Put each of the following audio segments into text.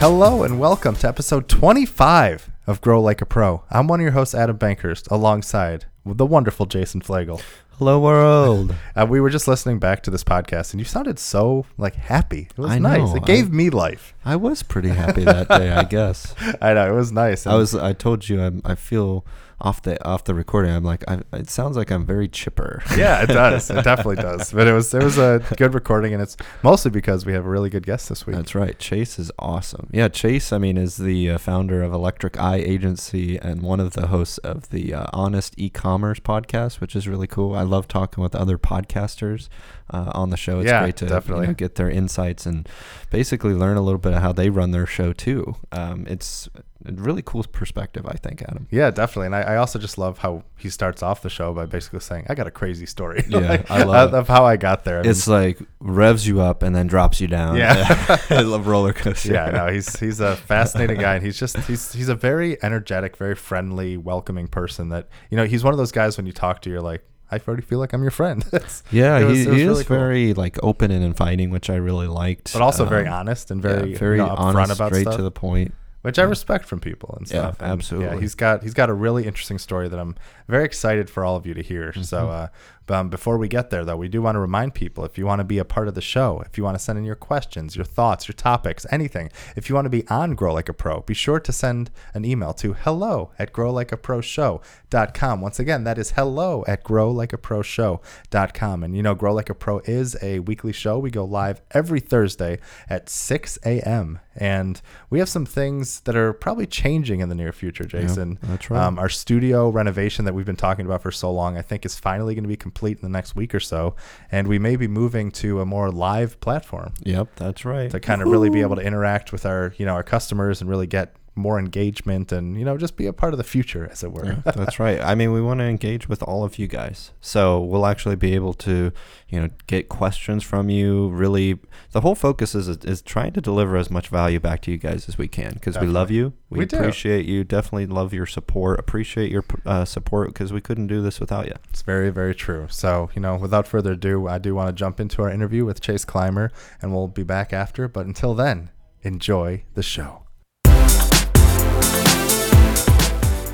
Hello and welcome to episode 25 of Grow Like a Pro. I'm one of your hosts, Adam Bankhurst, alongside the wonderful Jason Flagel. Hello world. Uh, we were just listening back to this podcast, and you sounded so like happy. It was I nice. know, It gave I- me life. I was pretty happy that day, I guess. I know it was nice. I was I told you I'm, I feel off the off the recording. I'm like I, it sounds like I'm very chipper. yeah, it does. It definitely does. But it was it was a good recording, and it's mostly because we have a really good guest this week. That's right. Chase is awesome. Yeah, Chase, I mean, is the uh, founder of Electric Eye Agency and one of the hosts of the uh, Honest E-commerce podcast, which is really cool. I love talking with other podcasters uh, on the show. It's Yeah, great to you definitely. know, get their insights and basically learn a little bit of how they run their show too. Um, it's really cool perspective, I think, Adam. Yeah, definitely. And I, I also just love how he starts off the show by basically saying, I got a crazy story. Yeah, Like, I love of, how I got there. I mean, It's like revs you up and then drops you down. Yeah. I love roller coaster. yeah, no, he's he's a fascinating guy, and he's just he's he's a very energetic, very friendly, welcoming person. That you know, he's one of those guys when you talk to, you're like, I already feel like I'm your friend. Yeah, was- he, he really is cool. very like open and inviting, which I really liked. but also very Um, honest and yeah, very very you know, upfront honest, about straight stuff. to the point. Which I respect from people and Yeah, stuff. And, Yeah, absolutely. he's got he's got a really interesting story that I'm very excited for all of you to hear. Mm-hmm. So, uh, um, before we get there, though, we do want to remind people if you want to be a part of the show, if you want to send in your questions, your thoughts, your topics, anything, if you want to be on Grow Like a Pro, be sure to send an email to hello at growlikeaproshow.com. Once again, that is hello at growlikeaproshow.com. And you know, Grow Like a Pro is a weekly show. We go live every Thursday at 6 a.m. And we have some things that are probably changing in the near future, Jason. that's right. Um, our studio renovation that we've been talking about for so long, I think, is finally going to be complete in the next week or so. And we may be moving to a more live platform Yep, that's right. to kind of really be able to interact with our, you know, our customers and really get more engagement and, you know, just be a part of the future, as it were. Yeah, that's right. I mean, we want to engage with all of you guys. So we'll actually be able to, you know, get questions from you. Really, the whole focus is is trying to deliver as much value back to you guys as we can because we love you. We, We do. appreciate you. Definitely love your support. Appreciate your uh, support because we couldn't do this without you. It's very, very true. So, you know, without further ado, I do want to jump into our interview with Chase Clymer, and we'll be back after. But until then, enjoy the show.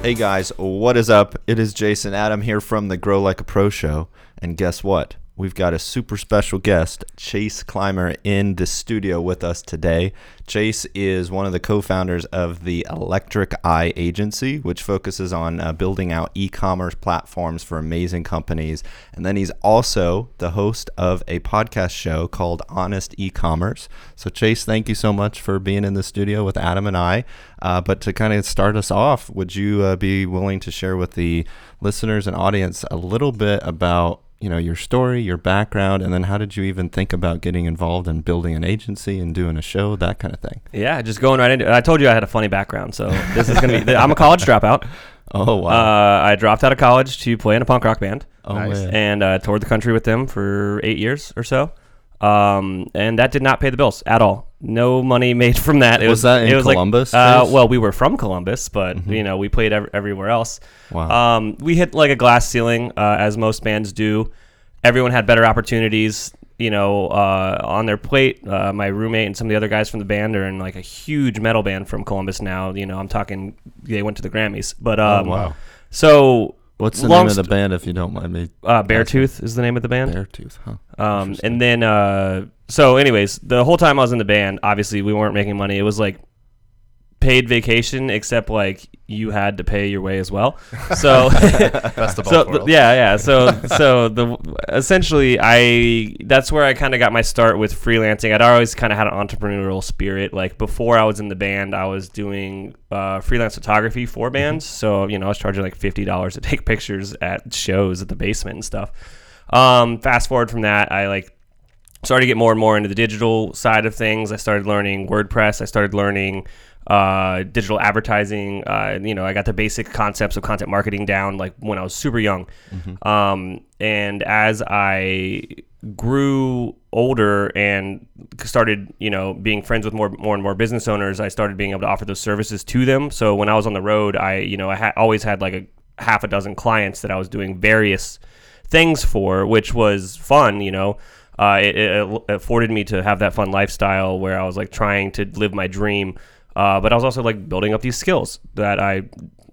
Hey guys, what is up? It is Jason Adam here from the Grow Like a Pro show. And guess what? We've got a super special guest, Chase Clymer, in the studio with us today. Chase is one of the co founders of the Electric Eye Agency, which focuses on uh, building out e commerce platforms for amazing companies. And then he's also the host of a podcast show called Honest E Commerce. So, Chase, thank you so much for being in the studio with Adam and I. Uh, but to kind of start us off, would you uh, be willing to share with the listeners and audience a little bit about you know your story, your background, and then how did you even think about getting involved in building an agency and doing a show, that kind of thing? Yeah, just going right into it. I told you I had a funny background, so this is gonna be. I'm a college dropout. Oh wow! Uh, I dropped out of college to play in a punk rock band, oh nice. and uh, toured the country with them for eight years or so. Um, and that did not pay the bills at all. No money made from that. It Was that in was like- Columbus, uh, well, we were from Columbus, but you know we played ev- everywhere else. Wow. Um, we hit like a glass ceiling, uh, as most bands do. Everyone had better opportunities, you know, uh, on their plate. Uh, my roommate and some of the other guys from the band are in like a huge metal band from Columbus now. You know, I'm talking they went to the Grammys, but um, wow. So What's the name of the band, if you don't mind me? uh, Beartooth is the name of the band. Beartooth, huh? Um, and then, uh, so, anyways, the whole time I was in the band, obviously we weren't making money. It was like paid vacation, except like you had to pay your way as well. So, Best of both so worlds. yeah, yeah. So, so the essentially, I that's where I kind of got my start with freelancing. I'd always kind of had an entrepreneurial spirit. Like before I was in the band, I was doing uh, freelance photography for bands. So you know, I was charging like fifty dollars to take pictures at shows at the basement and stuff. Um, fast forward from that, I like started to get more and more into the digital side of things. I started learning WordPress. I started learning uh, digital advertising. Uh, you know, I got the basic concepts of content marketing down like when I was super young. Um, and as I grew older and started, you know, being friends with more, more and more business owners, I started being able to offer those services to them. So when I was on the road, I, you know, I ha- always had like a half a dozen clients that I was doing various things for, which was fun, you know. uh, it, it afforded me to have that fun lifestyle where I was like trying to live my dream. Uh, but I was also like building up these skills that I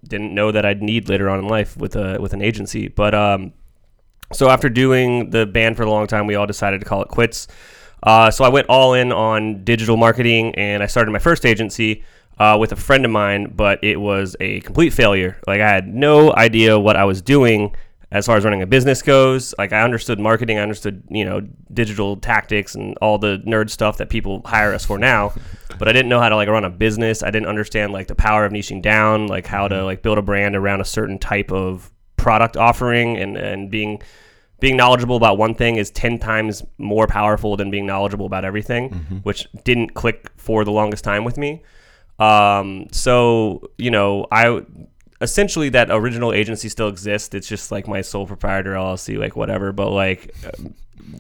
didn't know that I'd need later on in life with a with an agency. But um, so after doing the band for a long time, we all decided to call it quits. Uh, so I went all in on digital marketing, and I started my first agency uh, with a friend of mine. But it was a complete failure. Like I had no idea what I was doing as far as running a business goes. Like I understood marketing, I understood you know digital tactics and all the nerd stuff that people hire us for now, but I didn't know how to like run a business. I didn't understand like the power of niching down, like how to like build a brand around a certain type of product offering, and and being being knowledgeable about one thing is 10 times more powerful than being knowledgeable about everything, which didn't click for the longest time with me. Um, so, you know, I essentially that original agency still exists. It's just like my sole proprietor LLC, like whatever. But like um,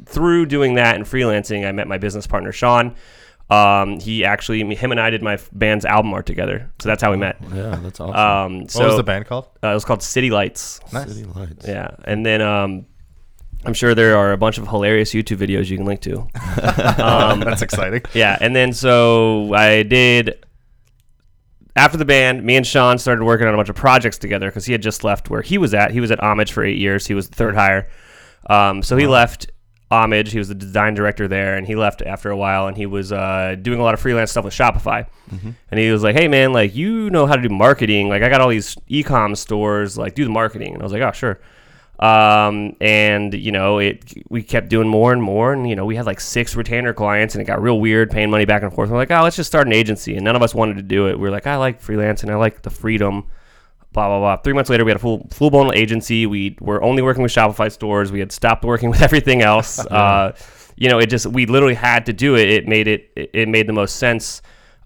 through doing that and freelancing, I met my business partner Sean. Um, he actually, him and I did my band's album art together. So that's how we met. Yeah, that's awesome. Um, What was the band called? Uh, it was called City Lights. Nice. City Lights. Yeah, and then um, I'm sure there are a bunch of hilarious YouTube videos you can link to. um, That's exciting. yeah, and then so I did. After the band, me and Sean started working on a bunch of projects together because he had just left where he was at. He was at Homage for eight years. He was the third hire. Um, so he left Homage. He was the design director there, and he left after a while. And he was uh, doing a lot of freelance stuff with Shopify. And he was like, "Hey man, like you know how to do marketing. Like I got all these e-com stores. Like do the marketing." And I was like, "Oh sure." Um, and you know, it we kept doing more and more, and you know, we had like six retainer clients, and it got real weird paying money back and forth. We're like, oh, let's just start an agency, and none of us wanted to do it. We are like, I like freelancing, I like the freedom, blah blah blah. Three months later, we had a full full blown agency. We were only working with Shopify stores. We had stopped working with everything else. uh, you know, it just we literally had to do it. It made it it, it made the most sense.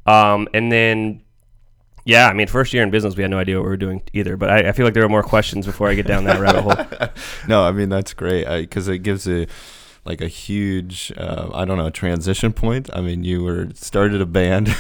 Um, and then yeah, I mean, first year in business, we had no idea what we were doing either. But I, I feel like there are more questions before I get down that rabbit hole. no, I mean that's great because it gives a like a huge uh, I don't know transition point. I mean, you were started a band,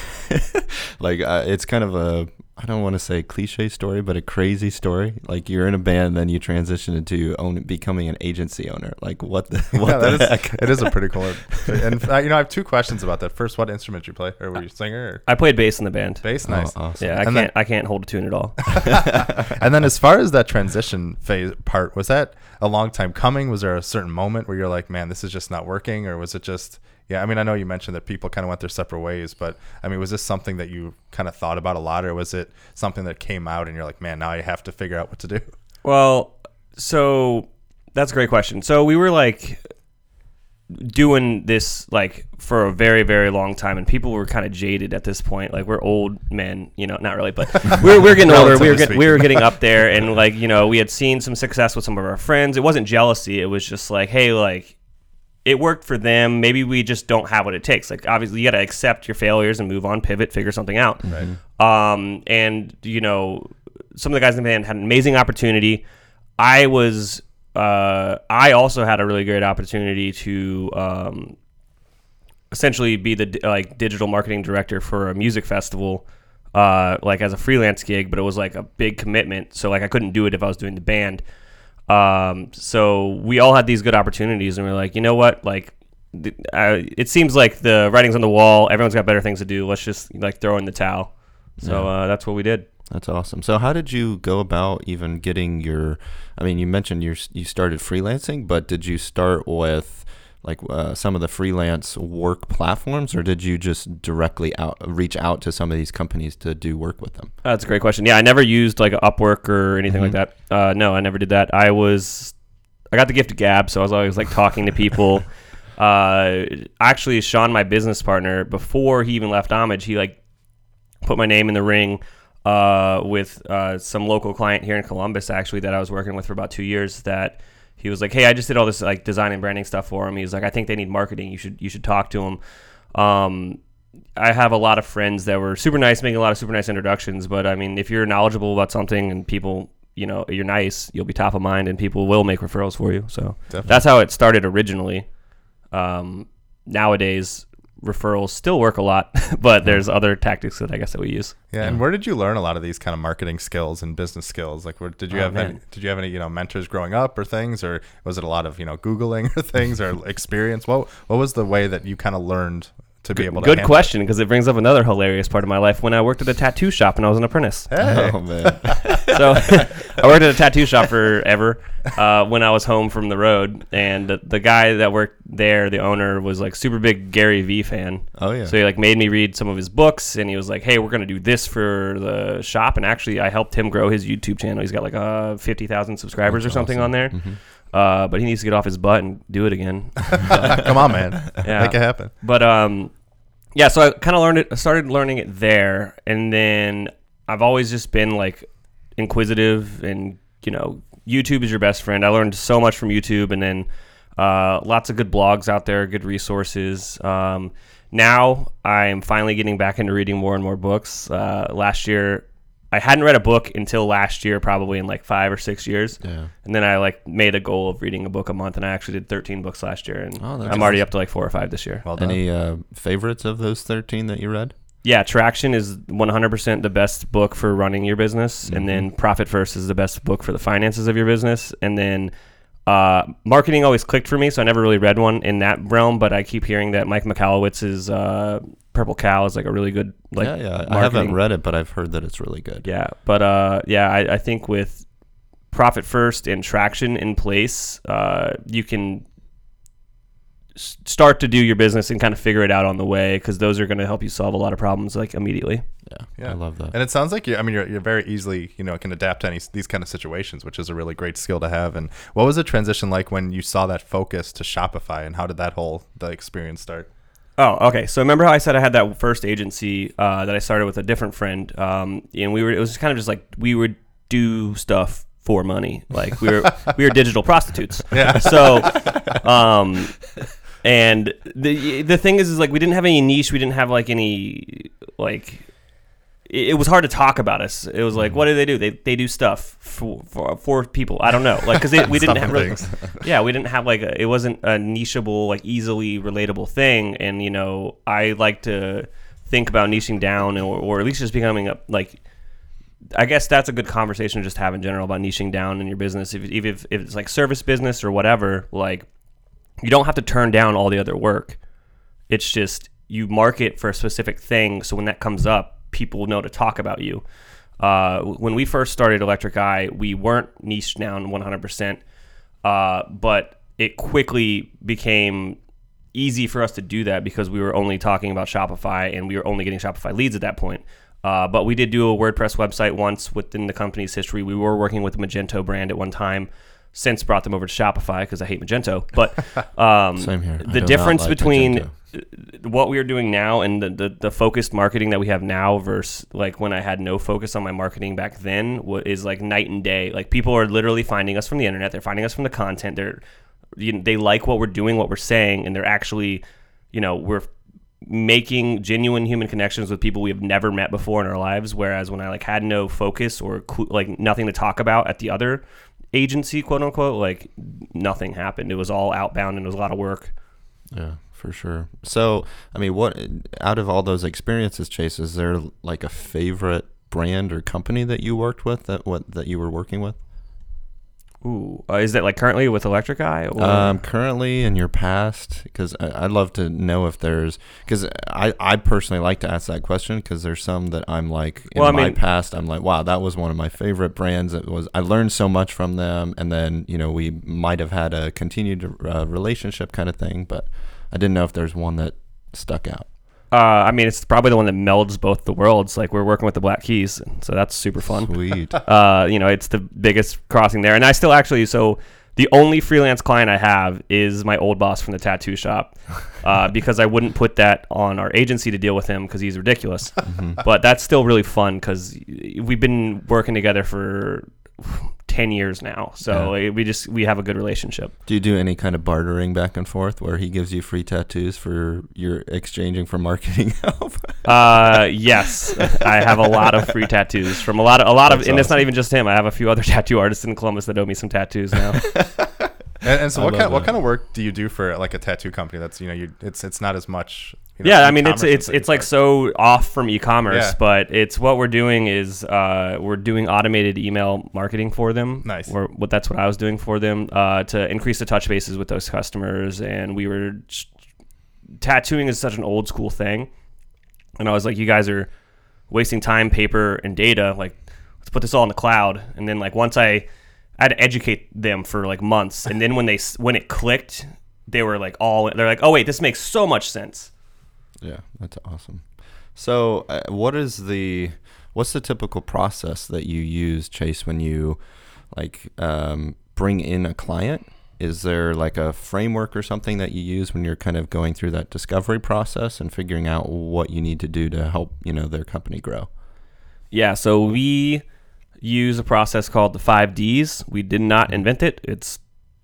like uh, it's kind of a I don't want to say cliche story, but a crazy story. Like you're in a band, then you transition into own becoming an agency owner. Like what the what Yeah, the that is- heck? it is a pretty cool. And uh, you know, I have two questions about that. First, what instrument you play, or were you a singer or I played bass in the band. bass? Oh, Nice. awesome. Yeah, I And can't. then- I can't hold a tune at all. and then as far as that transition phase part, was that a long time coming? Was there a certain moment where you're like, man, this is just not working, or was it just? Yeah, I mean, I know you mentioned that people kind of went their separate ways, but I mean, was this something that you kind of thought about a lot, or was it something that came out and you're like, man, now I have to figure out what to do? Well, so that's a great question. So we were like doing this like for a very very long time and people were kind of jaded at this point like we're old men you know not really but we're, we're getting older we were, get, we were getting up there and like you know we had seen some success with some of our friends. It wasn't jealousy it was just like hey like it worked for them maybe we just don't have what it takes. Like obviously you got to accept your failures and move on pivot figure something out. Um, and you know some of the guys in the band had an amazing opportunity. I was uh, i also had a really great opportunity to um, essentially be the like digital marketing director for a music festival uh, like as a freelance gig but it was like a big commitment. So like i couldn't do it if i was doing the band. Um, so we all had these good opportunities and we are like you know what? Like th- uh, it seems like the writing's on the wall. Everyone's got better things to do. Let's just like throw in the towel. So uh, that's what we did. That's awesome. So, how did you go about even getting your? I mean, you mentioned you you started freelancing, but did you start with like uh, some of the freelance work platforms, or did you just directly out reach out to some of these companies to do work with them? That's a great question. Yeah, I never used like Upwork or anything like that. Uh, no, I never did that. I was, I got the gift of gab, so I was always like talking to people. uh, actually, Sean, my business partner, before he even left Homage, he like put my name in the ring uh, with uh, some local client here in Columbus, actually, that I was working with for about two years. That he was like, "Hey, I just did all this like design and branding stuff for him." He was like, "I think they need marketing. You should you should talk to him." Um, I have a lot of friends that were super nice, making a lot of super nice introductions. But I mean, if you're knowledgeable about something and people, you know, you're nice, you'll be top of mind, and people will make referrals for you. So Definitely. that's how it started originally. Um, nowadays, referrals still work a lot, but there's other tactics that I guess that we use. Yeah, and where did you learn a lot of these kind of marketing skills and business skills? Like, where, did you Oh, have any, did you have any you know mentors growing up or things, or was it a lot of you know googling or things or experience? What what was the way that you kind of learned to be able to? Good handle question because it brings up another hilarious part of my life when I worked at a tattoo shop and I was an apprentice. Hey, Oh man. so I worked at a tattoo shop forever uh, when I was home from the road, and the, the guy that worked there, the owner, was like super big Gary Vee fan. Oh yeah. So he like made me read some of his books, and he was like, "Hey, we're gonna do this for the shop." And actually, I helped him grow his YouTube channel. He's got like uh, fifty thousand subscribers or something on there. Uh, but he needs to get off his butt and do it again. come on, man, Yeah. make it happen. But um, yeah. So I kind of learned it. I started learning it there, and then I've always just been like inquisitive, and you know, YouTube is your best friend. I learned so much from YouTube, and then uh, lots of good blogs out there, good resources. Um, now I'm finally getting back into reading more and more books. Uh, last year. I hadn't read a book until last year, probably in like five or six years. Yeah. And then I like made a goal of reading a book a month, and I actually did 13 books last year, and Oh, I'm already up to like four or five this year. Well done. Any uh, favorites of those thirteen that you read? Yeah, Traction is 100% the best book for running your business, and then Profit First is the best book for the finances of your business, and then uh, marketing always clicked for me, so I never really read one in that realm. But I keep hearing that Mike Michalowicz's uh, Purple Cow is like a really good like yeah, yeah. I haven't read it, but I've heard that it's really good. Yeah, but uh, yeah, I, I think with profit first and traction in place, uh, you can start to do your business and kind of figure it out on the way because those are going to help you solve a lot of problems like immediately. Yeah, Yeah. I love that. And it sounds like you. I mean, you're, you're very easily, you know, can adapt to any these kind of situations, which is a really great skill to have. And what was the transition like when you saw that focus to Shopify, and how did that whole the experience start? Oh, okay. So remember how I said I had that first agency uh, that I started with a different friend, um, and we were it was kind of just like we would do stuff for money, like we were we were digital prostitutes. Yeah. So, um, and the the thing is, is like we didn't have any niche, we didn't have like any like. It it was hard to talk about us. It was like, what do they do? They, they do stuff for, for for people. I don't know, like because we didn't have really, yeah, we didn't have like a, it wasn't a nicheable, like easily relatable thing. And you know, I like to think about niching down, or, or at least just becoming a like. I guess that's a good conversation to just have in general about niching down in your business. If if, if if it's like service business or whatever, like you don't have to turn down all the other work. It's just you market for a specific thing, so when that comes up, people know to talk about you. Uh, when we first started Electric Eye, we weren't niche down 100%, uh, but it quickly became easy for us to do that because we were only talking about Shopify and we were only getting Shopify leads at that point. Uh, but we did do a WordPress website once within the company's history. We were working with the Magento brand at one time. Since brought them over to Shopify because I hate Magento. But um, Same here. I do The not difference like between Magento. what we are doing now and the, the, the focused marketing that we have now versus like when I had no focus on my marketing back then wa- is like night and day. Like people are literally finding us from the internet. They're finding us from the content. They're you know, they like what we're doing, what we're saying, and they're actually, you know, we're making genuine human connections with people we have never met before in our lives. Whereas when I like had no focus or cl- like nothing to talk about at the other agency, quote unquote, like nothing happened. It was all outbound and it was a lot of work. Yeah, for sure. So, I mean, what out of all those experiences, Chase, is there like a favorite brand or company that you worked with that what that you were working with? Ooh, uh, is that like currently with Electric Eye? Or? Um, currently in your past, because I'd love to know if there's, because I, I personally like to ask that question because there's some that I'm like in Well, I my mean- past I'm like wow that was one of my favorite brands it was I learned so much from them and then you know we might have had a continued uh, relationship kind of thing but I didn't know if there's one that stuck out. Uh, I mean, it's probably the one that melds both the worlds. Like we're working with the Black Keys, so that's super fun. Sweet. Uh, you know, it's the biggest crossing there, and I still actually so the only freelance client I have is my old boss from the tattoo shop, uh, because I wouldn't put that on our agency to deal with him because he's ridiculous. But that's still really fun because we've been working together for ten years now, so we just we have a good relationship. Do you do any kind of bartering back and forth where he gives you free tattoos for your exchanging for marketing help? Uh, yes, I have a lot of free tattoos from a lot of a lot of, That's and it's not even just him. I have a few other tattoo artists in Columbus that owe me some tattoos now. And, and so, I what kind what kind of work do you do for like a tattoo company? That's you know, you it's it's not as much. You know, yeah, I mean it's it's it's like so off from e-commerce, Yeah. but it's what we're doing is uh, we're doing automated email marketing for them. Nice. We're, what that's what I was doing for them uh, to increase the touch bases with those customers, and we were just, tattooing is such an old school thing, and I was like, you guys are wasting time, paper, and data. Like, let's put this all in the cloud, and then like once I I had to educate them for like months, and then when they when it clicked, they were like all they're like, oh wait, this makes so much sense. Yeah, that's awesome. So, uh, what is the what's the typical process that you use, Chase, when you like um, bring in a client? Is there like a framework or something that you use when you're kind of going through that discovery process and figuring out what you need to do to help you know their company grow? Yeah, so we use a process called the five Ds. We did not invent it. It's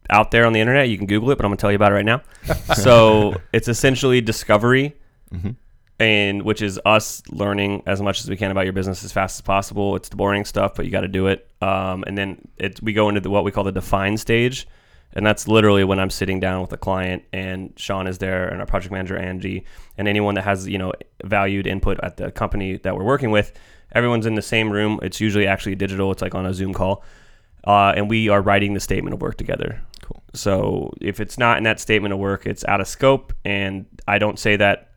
out there on the internet. You can Google it, but I'm gonna tell you about it right now. so it's essentially discovery, Mhm. and which is us learning as much as we can about your business as fast as possible. It's the boring stuff, but you got to do it. Um, and then it, we go into the, what we call the define stage, and that's literally when I'm sitting down with a client and Sean is there and our project manager Angie and anyone that has you know valued input at the company that we're working with. Everyone's in the same room. It's usually actually digital. It's like on a Zoom call, uh, and we are writing the statement of work together. Cool. So if it's not in that statement of work, it's out of scope. And I don't say that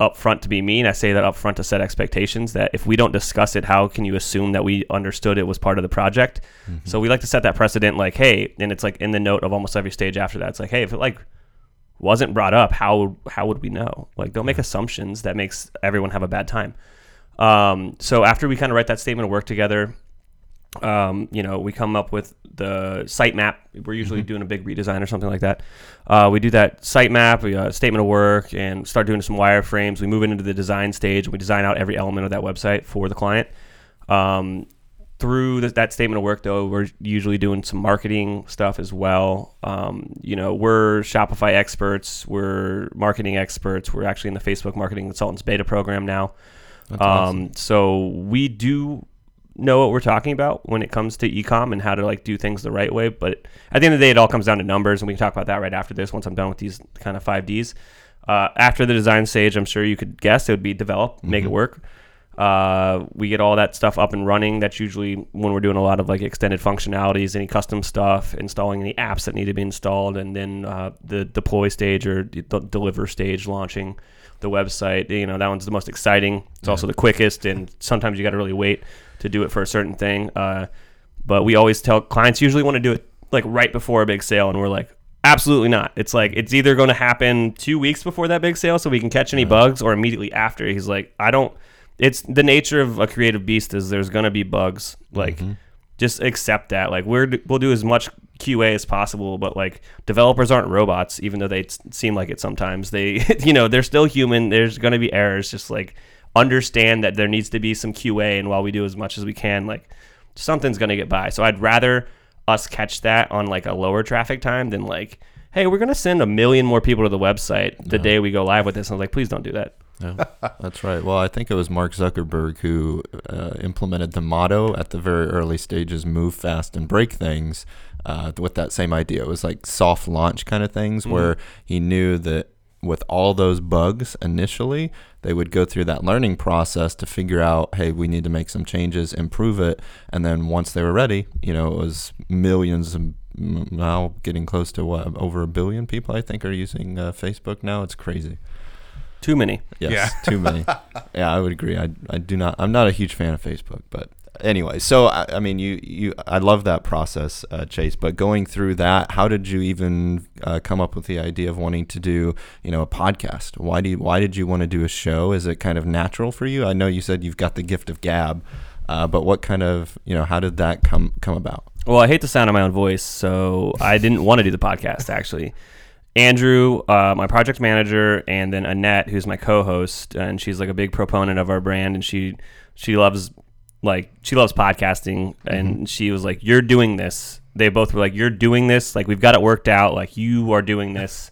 up front to be mean. I say that up front to set expectations that if we don't discuss it, how can you assume that we understood it was part of the project? So we like to set that precedent like, hey, and it's like in the note of almost every stage after that. It's like, hey, if it like wasn't brought up, how how would we know? Like don't make assumptions that makes everyone have a bad time. Um, so after we kind of write that statement of work together, um, you know, we come up with the site map. We're usually doing a big redesign or something like that. Uh, we do that site map, we uh, statement of work, and start doing some wireframes. We move it into the design stage. and We design out every element of that website for the client. Um, through th- that statement of work, though, we're usually doing some marketing stuff as well. Um, you know, we're Shopify experts, we're marketing experts. We're actually in the Facebook Marketing Consultants beta program now. Um, awesome. So we do know what we're talking about when it comes to ecom and how to like do things the right way. But at the end of the day, it all comes down to numbers, and we can talk about that right after this. Once I'm done with these kind of five Ds. Uh, after the design stage, I'm sure you could guess it would be develop, make it work. Uh, we get all that stuff up and running. That's usually when we're doing a lot of like extended functionalities, any custom stuff, installing any apps that need to be installed, and then uh, the deploy stage or the deliver stage, launching the website. You know, that one's the most exciting. It's also the quickest, and sometimes you got to really wait to do it for a certain thing. Uh, but we always tell clients usually want to do it like right before a big sale, and we're like, absolutely not. It's like it's either going to happen two weeks before that big sale, so we can catch any bugs, or immediately after. He's like, I don't. It's the nature of a creative beast is there's going to be bugs. Like, just accept that. Like we're we'll do as much QA as possible, but like developers aren't robots, even though they s- seem like it sometimes. They, you know, they're still human. There's going to be errors. Just like understand that there needs to be some QA, and while we do as much as we can, like something's going to get by. So I'd rather us catch that on like a lower traffic time than like, hey, we're going to send a million more people to the website the day we go live with this. And I was like, please don't do that. Yeah, that's right. Well, I think it was Mark Zuckerberg who uh, implemented the motto at the very early stages move fast and break things uh, with that same idea. It was like soft launch kind of things where he knew that with all those bugs initially, they would go through that learning process to figure out, hey, we need to make some changes, improve it. And then once they were ready, you know, it was millions of now getting close to what over a billion people I think are using uh, Facebook now. It's crazy. Too many. Yes, Yeah. too many. yeah, I would agree. I, I do not. I'm not a huge fan of Facebook, but anyway. So I, I mean, you you. I love that process, uh, Chase. But going through that, how did you even uh, come up with the idea of wanting to do you know a podcast? Why do you, Why did you want to do a show? Is it kind of natural for you? I know you said you've got the gift of gab, uh, but what kind of you know how did that come come about? Well, I hate the sound of my own voice, so I didn't want to do the podcast actually. Andrew, uh, my project manager, and then Annette, who's my co-host, and she's like a big proponent of our brand, and she she loves like she loves podcasting, and she was like, "You're doing this." They both were like, "You're doing this. Like we've got it worked out. Like you are doing this."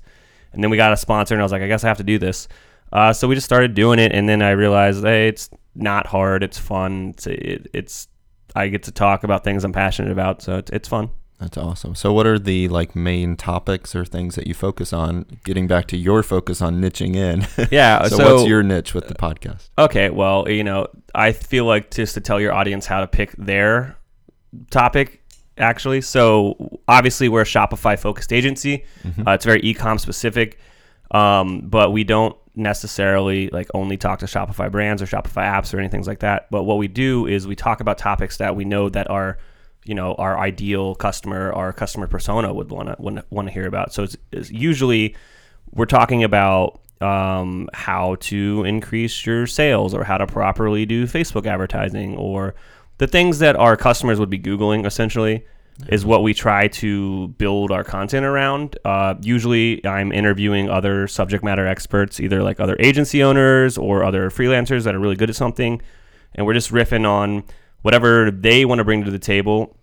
And then we got a sponsor, and I was like, "I guess I have to do this." Uh, so we just started doing it, and then I realized, hey, it's not hard. It's fun. It's it, it's I get to talk about things I'm passionate about, so it's, it's fun. That's awesome. So, what are the like main topics or things that you focus on? Getting back to your focus on niching in. Yeah. so, so what's your niche with the podcast? Okay, well, you know, I feel like just to tell your audience how to pick their topic, actually. So, obviously, we're a Shopify focused agency. Uh, it's very e-com specific, um, but we don't necessarily like only talk to Shopify brands or Shopify apps or anything like that. But what we do is we talk about topics that we know that are, you know, our ideal customer, our customer persona would want to want to hear about. So it's, it's usually we're talking about um, how to increase your sales or how to properly do Facebook advertising or the things that our customers would be Googling essentially is what we try to build our content around. Uh, usually I'm interviewing other subject matter experts, either like other agency owners or other freelancers that are really good at something. And we're just riffing on whatever they want to bring to the table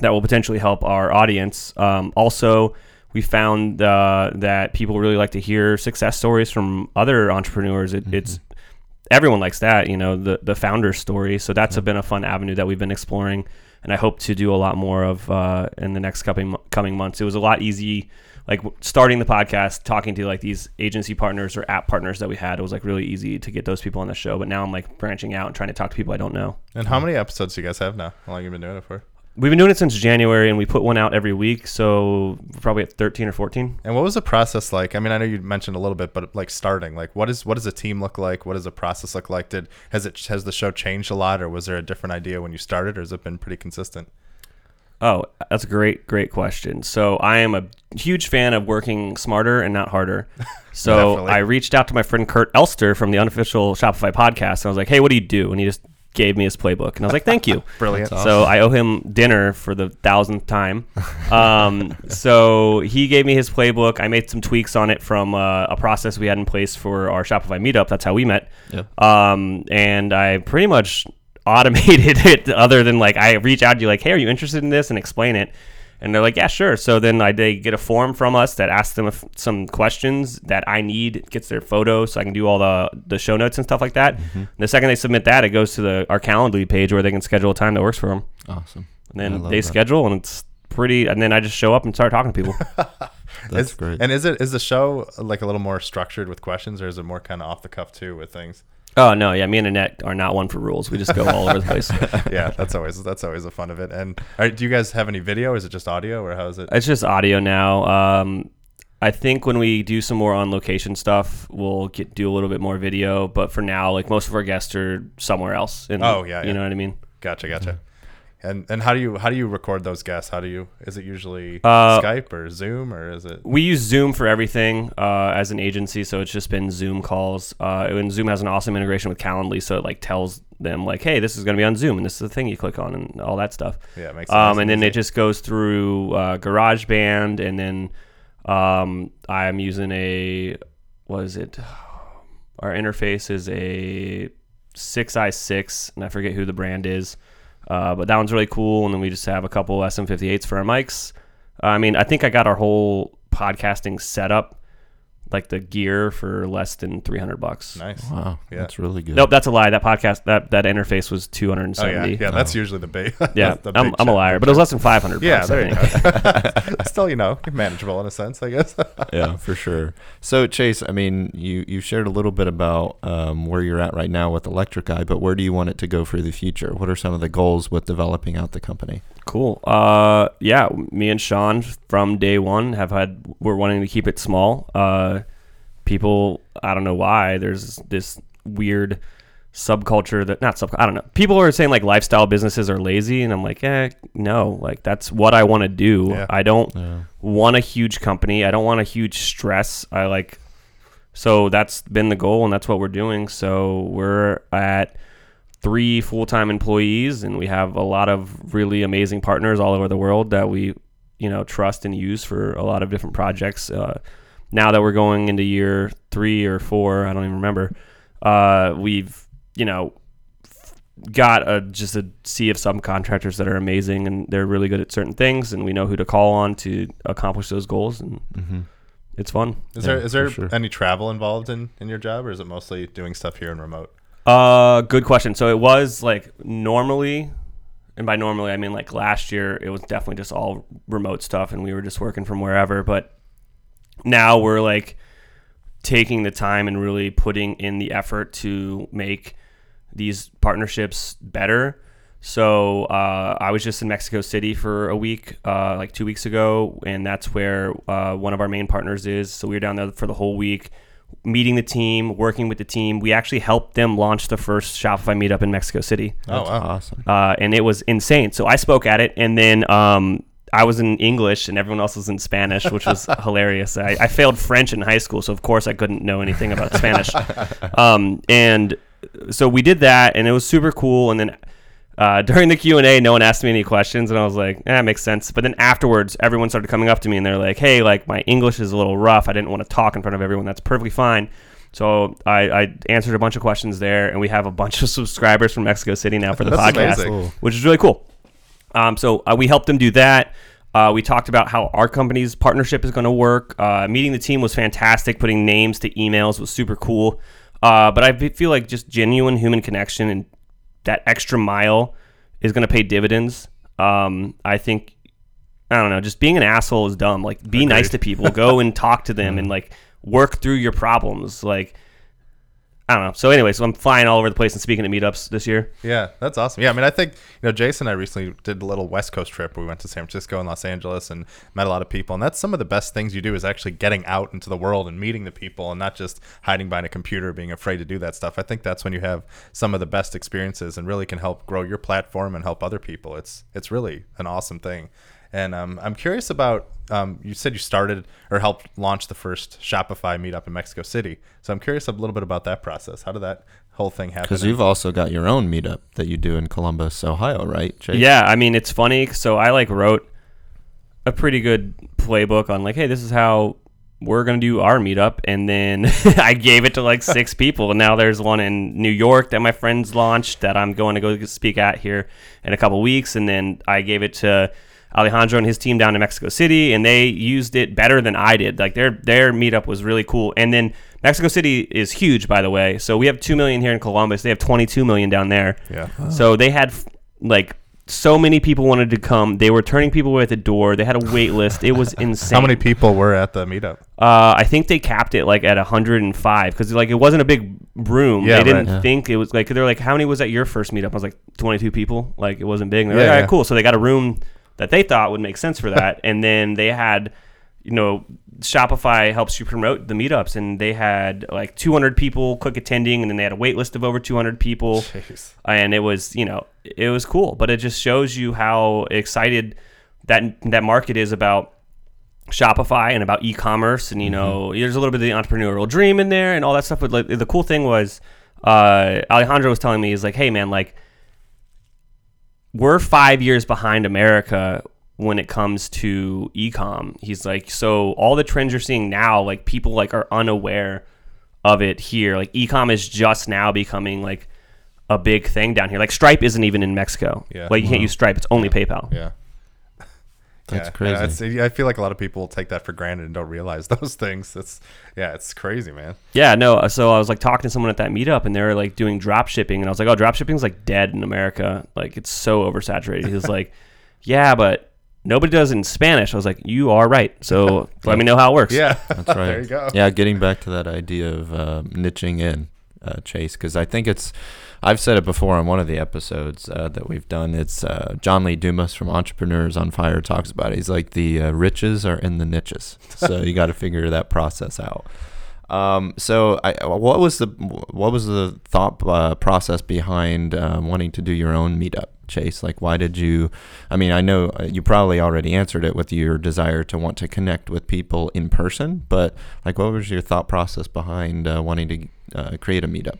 that will potentially help our audience. Um, also, we found uh, that people really like to hear success stories from other entrepreneurs. It, It's everyone likes that, you know, the the founder story. So that's been a fun avenue that we've been exploring, and I hope to do a lot more of uh, in the next coming coming months. It was a lot easy, like starting the podcast, talking to like these agency partners or app partners that we had. It was like really easy to get those people on the show. But now I'm like branching out and trying to talk to people I don't know. And how many episodes do you guys have now? How long have you been doing it for? We've been doing it since January, and we put one out every week. So we're probably at 13 or 14. And what was the process like? I mean, I know you mentioned a little bit, but like starting, like what is what does a team look like? What does the process look like? Did has it has the show changed a lot, or was there a different idea when you started, or has it been pretty consistent? Oh, that's a great, great question. So I am a huge fan of working smarter and not harder. So I reached out to my friend Kurt Elster from the unofficial Shopify podcast. And I was like, hey, what do you do? And he just gave me his playbook. And I was like, thank you. Brilliant. So I owe him dinner for the thousandth time. Um, so he gave me his playbook. I made some tweaks on it from uh, a process we had in place for our Shopify meetup. That's how we met. Yep. Um, and I pretty much automated it other than like I reach out to you like, hey, are you interested in this? And explain it. And they're like, yeah, sure. So then I they get a form from us that asks them if, some questions that I need, gets their photo so I can do all the the show notes and stuff like that. And the second they submit that, it goes to the our Calendly page where they can schedule a time that works for them. Awesome. And then they that. schedule, and it's pretty. And then I just show up and start talking to people. That's Is- great. And is it is the show like a little more structured with questions, or is it more kind of off the cuff too with things? Oh no, yeah, me and Annette are not one for rules. We just go all over the place. yeah, that's always that's always the fun of it. And all right, do you guys have any video? Or is it just audio, or how is it? It's just audio now. Um, I think when we do some more on location stuff, we'll get, do a little bit more video. But for now, like most of our guests are somewhere else. And, Oh, yeah, you yeah. know what I mean. Gotcha, gotcha. And and how do you how do you record those guests? How do you is it usually Uh, Skype or Zoom or is it? We use Zoom for everything uh, as an agency, so it's just been Zoom calls. Uh, and Zoom has an awesome integration with Calendly, so it like tells them like, "Hey, this is going to be on Zoom, and this is the thing you click on, and all that stuff." Yeah, it makes nice Um, and and then it just goes through uh, GarageBand, and then um, I'm using a what is it? Our interface is a six i six, and I forget who the brand is, uh, but that one's really cool. And then we just have a couple SM58s for our mics. I mean, I think I got our whole podcasting setup, like the gear, for less than three hundred bucks. nice. Wow. Yeah. That's really good. Nope, that's a lie. That podcast, that that interface was 270. Oh yeah, seventy. yeah. That's usually the big. Yeah, the I'm, big I'm a check, liar, but it was less than 500 Yeah, bucks, I there you think. go. Still, you know, manageable in a sense, I guess. yeah, for sure. So Chase, I mean, you you shared a little bit about um, where you're at right now with Electric Eye, but where do you want it to go for the future? What are some of the goals with developing out the company? Cool. Uh, yeah, me and Sean from day one have had, we're wanting to keep it small. Uh, people, I don't know why, there's this weird subculture that, not sub, I don't know. People are saying like lifestyle businesses are lazy, and I'm like, eh, no, like that's what I want to do. Yeah. I don't Yeah. want a huge company. I don't want a huge stress. I like so that's been the goal and that's what we're doing. So we're at three full-time employees and we have a lot of really amazing partners all over the world that we, you know, trust and use for a lot of different projects. Uh, now that we're going into year 3 or 4, I don't even remember. Uh, we've, you know, got a just a sea of subcontractors that are amazing and they're really good at certain things and we know who to call on to accomplish those goals and Mm-hmm. it's fun. Is Yeah, there is there sure. any travel involved in in your job, or is it mostly doing stuff here and remote? Uh good question. So it was like normally and by normally I mean like last year, it was definitely just all remote stuff, and we were just working from wherever. But now we're like taking the time and really putting in the effort to make these partnerships better. So uh, I was just in Mexico City for a week, uh, like two weeks ago, and that's where uh, one of our main partners is. So we were down there for the whole week, meeting the team, working with the team. We actually helped them launch the first Shopify meetup in Mexico City, Oh, wow. Awesome. uh, and it was insane. So I spoke at it, and then um, I was in English, and everyone else was in Spanish, which was hilarious. I, I failed French in high school, so of course I couldn't know anything about Spanish. Um, and so we did that, and it was super cool. And then uh, during the Q and A, no one asked me any questions, and I was like, "Eh, that makes sense." But then afterwards, everyone started coming up to me, and they're like, "Hey, like my English is a little rough. I didn't want to talk in front of everyone. That's perfectly fine." So I, I answered a bunch of questions there, and we have a bunch of subscribers from Mexico City now for the podcast, amazing. which is really cool. Um, so uh, we helped them do that. Uh, we talked about how our company's partnership is going to work. Uh, meeting the team was fantastic. Putting names to emails was super cool. Uh, but I feel like just genuine human connection and that extra mile is going to pay dividends. Um, I think I don't know. Just being an asshole is dumb. Like, be nice to people. Go and talk to them and like work through your problems. Like, I don't know. So anyway, so I'm flying all over the place and speaking at meetups this year. Yeah, that's awesome. Yeah, I mean, I think you know, Jason and I recently did a little West Coast trip. We went to San Francisco and Los Angeles and met a lot of people. And that's some of the best things you do is actually getting out into the world and meeting the people and not just hiding behind a computer, being afraid to do that stuff. I think that's when you have some of the best experiences and really can help grow your platform and help other people. It's it's really an awesome thing. And um, I'm curious about um, you said you started or helped launch the first Shopify meetup in Mexico City. So I'm curious a little bit about that process. How did that whole thing happen? Because you've also got your own meetup that you do in Columbus, Ohio, right? Chase? Yeah, I mean it's funny. So I like wrote a pretty good playbook on like, hey, this is how we're gonna do our meetup, and then I gave it to like six people, and now there's one in New York that my friends launched that I'm going to go speak at here in a couple weeks, and then I gave it to Alejandro and his team down in Mexico City, and they used it better than I did. Like their their meetup was really cool, and then Mexico City is huge, by the way. So we have two million here in Columbus. They have 22 million down there. Yeah. So they had like so many people wanted to come. They were turning people away at the door. They had a wait list. It was insane. How many people were at the meetup? Uh, I think they capped it like at 105 because like it wasn't a big room. Yeah, they didn't right. Yeah. think it was like they're like, how many was at your first meetup? I was like 22 people. Like it wasn't big. And they're Yeah, like, all yeah. cool. So they got a room that they thought would make sense for that, and then they had, you know, Shopify helps you promote the meetups, and they had like 200 people click attending, and then they had a wait list of over 200 people. Jeez. and it was you know it was cool. But it just shows you how excited that that market is about shopify and about e-commerce. And you know there's a little bit of the entrepreneurial dream in there and all that stuff. But like the cool thing was uh alejandro was telling me he's like hey man like we're five years behind america when it comes to e-com he's like so all the trends you're seeing now like people like are unaware of it here like e-com is just now becoming like a big thing down here. Like Stripe isn't even in Mexico. Yeah. Like you can't mm-hmm. use Stripe. It's only PayPal. Yeah. That's yeah, crazy. yeah, it's- I feel like a lot of people take that for granted and don't realize those things. It's yeah, it's crazy, man. Yeah, no. So I was like talking to someone at that meetup, and they were like doing drop shipping, and I was like, "Oh, drop shipping's like dead in America. Like it's so oversaturated." He was like, "Yeah, but nobody does it in Spanish." I was like, "You are right. So let me know how it works." Yeah, That's right. there you go. Yeah, getting back to that idea of uh, niching in, uh, Chase, because I think it's, I've said it before on one of the episodes uh, that we've done. It's uh, John Lee Dumas from Entrepreneurs on Fire talks about it. He's like, the uh, riches are in the niches. So you got to figure that process out. Um, so, I, what was the what was the thought uh, process behind uh, wanting to do your own meetup, Chase? Like, why did you? I mean, I know uh, you probably already answered it with your desire to want to connect with people in person, but like, what was your thought process behind uh, wanting to uh, create a meetup?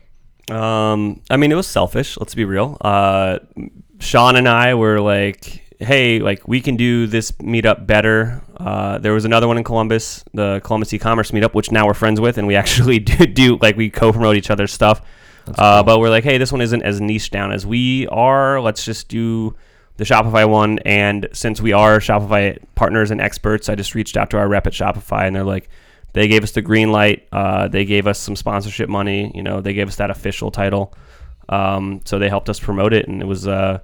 Um, I mean, it was selfish. Let's be real. Uh, Sean and I were like, "Hey, like we can do this meetup better." Uh, there was another one in Columbus, the Columbus e-commerce meetup, which now we're friends with, and we actually do, do like we co-promote each other's stuff. Uh, But we're like, "Hey, this one isn't as niche down as we are. Let's just do." The Shopify one, and since we are Shopify partners and experts, I just reached out to our rep at Shopify, and they're like, they gave us the green light. Uh, they gave us some sponsorship money. You know, they gave us that official title. Um, so they helped us promote it, and it was uh,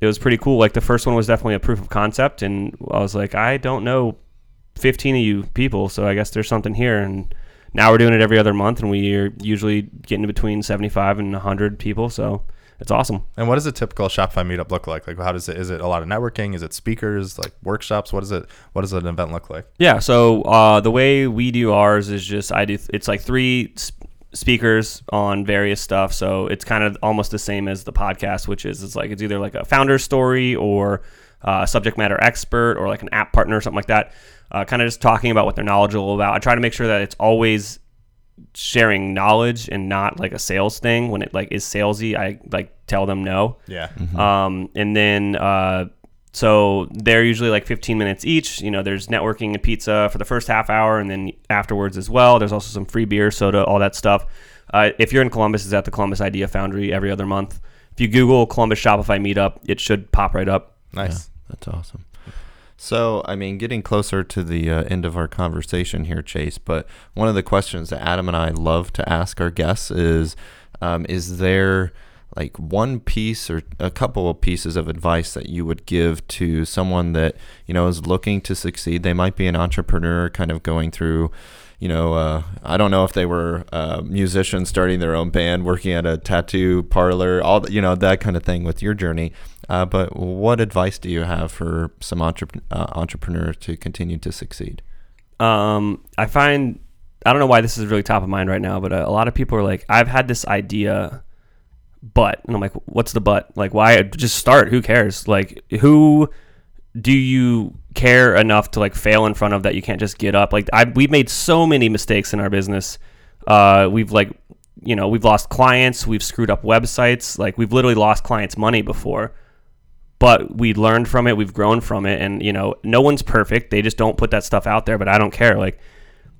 it was pretty cool. Like the first one was definitely a proof of concept, and I was like, I don't know 15 of you people, so I guess there's something here. And now we're doing it every other month, and we're usually getting between 75 and 100 people. So it's awesome. And what does a typical Shopify meetup look like? Like, how does it? Is it a lot of networking? Is it speakers? Like workshops? What is it? What does an event look like? Yeah. So uh, the way we do ours is just I do. It's like three sp- speakers on various stuff. So it's kind of almost the same as the podcast, which is it's like it's either like a founder story or uh, a subject matter expert or like an app partner or something like that. Uh, kind of just talking about what they're knowledgeable about. I try to make sure that it's always sharing knowledge and not like a sales thing. When it like is salesy, I like tell them no. Yeah. Um, and then uh, so they're usually like 15 minutes each. You know, there's networking and pizza for the first half hour, and then afterwards as well. There's also some free beer, soda, all that stuff. Uh, if you're in Columbus, it's at the Columbus Idea Foundry every other month. If you Google Columbus Shopify Meetup, it should pop right up. Nice. That's awesome. So, I mean, getting closer to the uh, end of our conversation here, Chase, but one of the questions that Adam and I love to ask our guests is um, Is there like one piece or a couple of pieces of advice that you would give to someone that, you know, is looking to succeed? They might be an entrepreneur kind of going through. You know, uh, I don't know if they were uh, musicians starting their own band, working at a tattoo parlor, all the, you know that kind of thing with your journey. Uh, but what advice do you have for some uh, entrepreneurs to continue to succeed? Um, I find I don't know why this is really top of mind right now, but a, a lot of people are like, I've had this idea, but and I'm like, what's the but? Like, why just start? Who cares? Like, who do you care enough to like fail in front of that you can't just get up? Like, I we've made so many mistakes in our business. Uh, we've like, you know, we've lost clients, we've screwed up websites, like we've literally lost clients' money before but we learned from it we've grown from it and you know no one's perfect they just don't put that stuff out there but i don't care like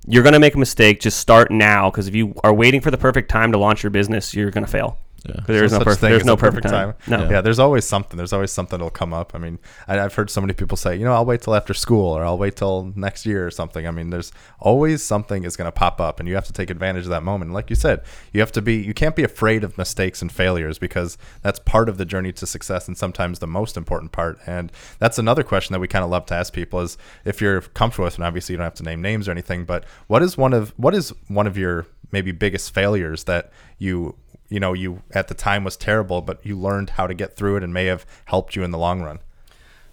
you're to make a mistake just start now because if you are waiting for the perfect time to launch your business you're to fail Yeah. 'Cause there's No no perfect there's no perfect, perfect time, time. no Yeah. there's always something. There's always something that'll come up. I mean, I, I've heard so many people say, you know, I'll wait till after school or I'll wait till next year or something. I mean, there's always something is going to pop up, and you have to take advantage of that moment. Like you said, you have to be, you can't be afraid of mistakes and failures because that's part of the journey to success, and sometimes the most important part. And that's another question that we kind of love to ask people is if you're comfortable with, and obviously you don't have to name names or anything, but what is one of what is one of your maybe biggest failures that you you know you at the time was terrible but you learned how to get through it and may have helped you in the long run.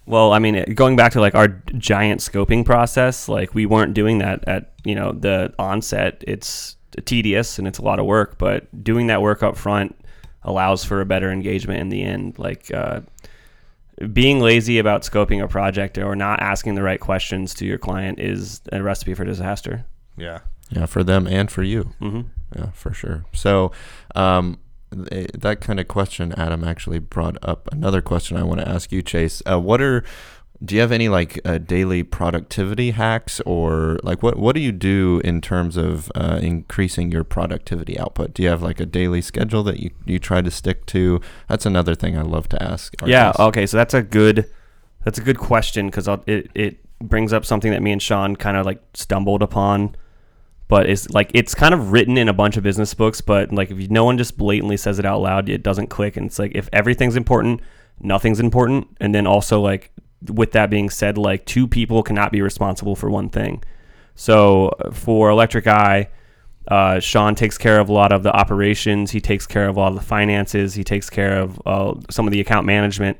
Well i mean going back to like our giant scoping process like we weren't doing that at you know the onset. It's tedious and it's a lot of work but doing that work up front allows for a better engagement in the end. Like uh, being lazy about scoping a project or not asking the right questions to your client is a recipe for disaster. Yeah. Yeah, for them and for you. hmm Yeah, for sure. So, um, that kind of question, Adam, actually brought up another question I want to ask you, Chase. Uh, what are do you have any like uh, daily productivity hacks or like what what do you do in terms of uh, increasing your productivity output? Do you have like a daily schedule that you, you try to stick to? That's another thing I love to ask. Yeah. guests. Okay. So that's a good that's a good question because it it brings up something that me and Sean kind of like stumbled upon, but it's like it's kind of written in a bunch of business books, but like if no one just blatantly says it out loud, it doesn't click. And it's like if everything's important, nothing's important. And then also like with that being said, like two people cannot be responsible for one thing. So uh, for Electric Eye. Uh, Sean takes care of a lot of the operations. He takes care of all the finances. He takes care of uh, some of the account management,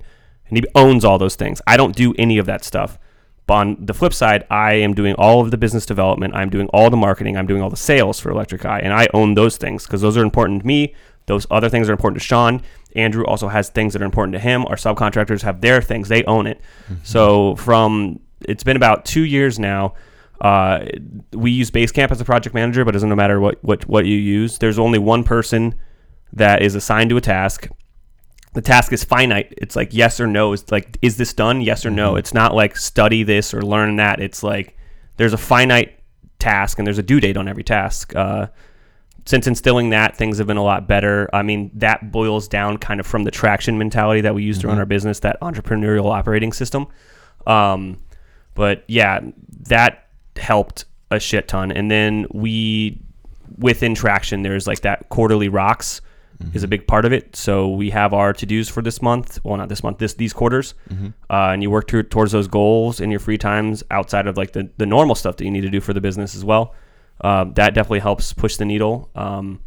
and he owns all those things. I don't do any of that stuff. But on the flip side, I am doing all of the business development. I'm doing all the marketing. I'm doing all the sales for Electric Eye, and I own those things because those are important to me. Those other things are important to Sean. Andrew also has things that are important to him. Our subcontractors have their things; they own it. So from it's been about two years now. Uh, we use Basecamp as a project manager, but it doesn't no matter what, what what you use. There's only one person that is assigned to a task. The task is finite. It's like yes or no. It's like is this done? Yes or no. It's not like study this or learn that. It's like there's a finite task and there's a due date on every task. Uh, since instilling that, things have been a lot better. I mean, that boils down kind of from the traction mentality that we use to run our business, that entrepreneurial operating system. Um, but yeah, that helped a shit ton. And then we, within traction, there's like that quarterly rocks. Is a big part of it. So we have our to dos for this month. Well, not this month. This these quarters, Mm-hmm. uh, and you work to, towards those goals in your free times outside of like the the normal stuff that you need to do for the business as well. Uh, that definitely helps push the needle. Um,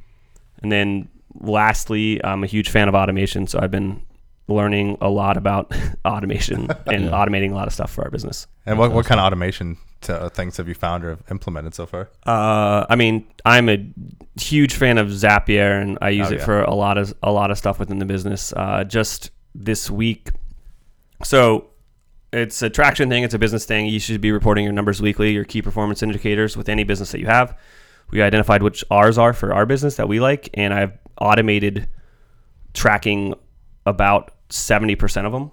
and then lastly, I'm a huge fan of automation, so I've been learning a lot about automation and Yeah. automating a lot of stuff for our business. And what, what kind of automation to, uh, things have you found or implemented so far? Uh, I mean, I'm a huge fan of Zapier, and I use Oh, it yeah. for a lot of a lot of stuff within the business. Uh, just this week, so it's a traction thing. It's a business thing. You should be reporting your numbers weekly, your key performance indicators with any business that you have. We identified which ours are for our business that we like, and I've automated tracking about seventy percent of them.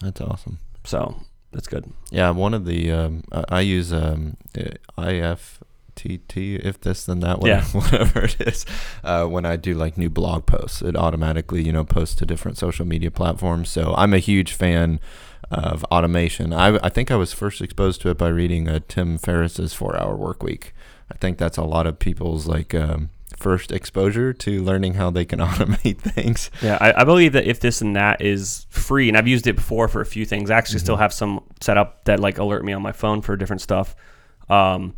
That's awesome. So that's good. Yeah, one of the um, I I use um, uh, IFTTT if this then that Yeah. whatever, whatever it is. Uh, when I do like new blog posts, it automatically you know posts to different social media platforms. So I'm a huge fan of automation. I I think I was first exposed to it by reading uh, Tim Ferriss's Four Hour Work Week. I think that's a lot of people's like um, first exposure to learning how they can automate things. Yeah, I, I believe that if this and that is free, and I've used it before for a few things. I actually still Mm-hmm. have some set up that like alert me on my phone for different stuff. Um,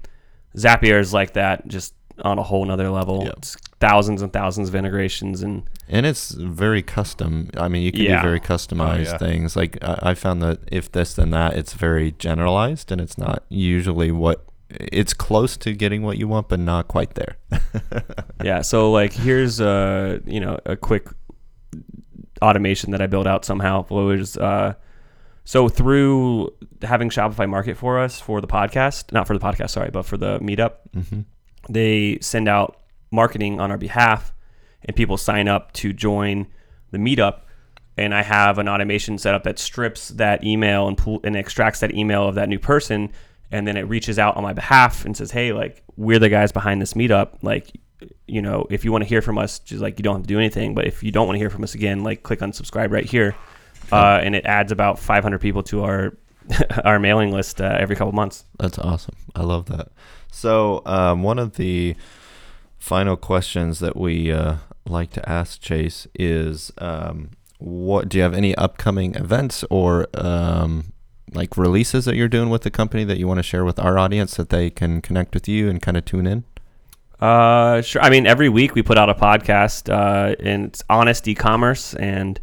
Zapier is like that, just on a whole nother level. Yep. It's thousands and thousands of integrations, and And it's very custom. I mean, you can Yeah. do very customized yeah. things. Like I, I found that if this then that, it's very generalized, and it's not usually what it's close to getting what you want, but not quite there. yeah. So like, here's uh, you know, a quick automation that I built out somehow. Was uh, so through having Shopify market for us for the podcast, not for the podcast, sorry, but for the meetup. hmm they send out marketing on our behalf and people sign up to join the meetup and i have an automation set up that strips that email and, pull, and extracts that email of that new person and then it reaches out on my behalf and says hey like we're the guys behind this meetup like you know if you want to hear from us just like you don't have to do anything but if you don't want to hear from us again like click on subscribe right here uh, and it adds about 500 people to our our mailing list uh, every couple months That's awesome. I love that. So um, one of the final questions that we uh, like to ask Chase is, um, what do you have any upcoming events or um, like releases that you're doing with the company that you want to share with our audience that they can connect with you and kind of tune in? Uh, sure. I mean, every week we put out a podcast, uh, and it's honest e-commerce, and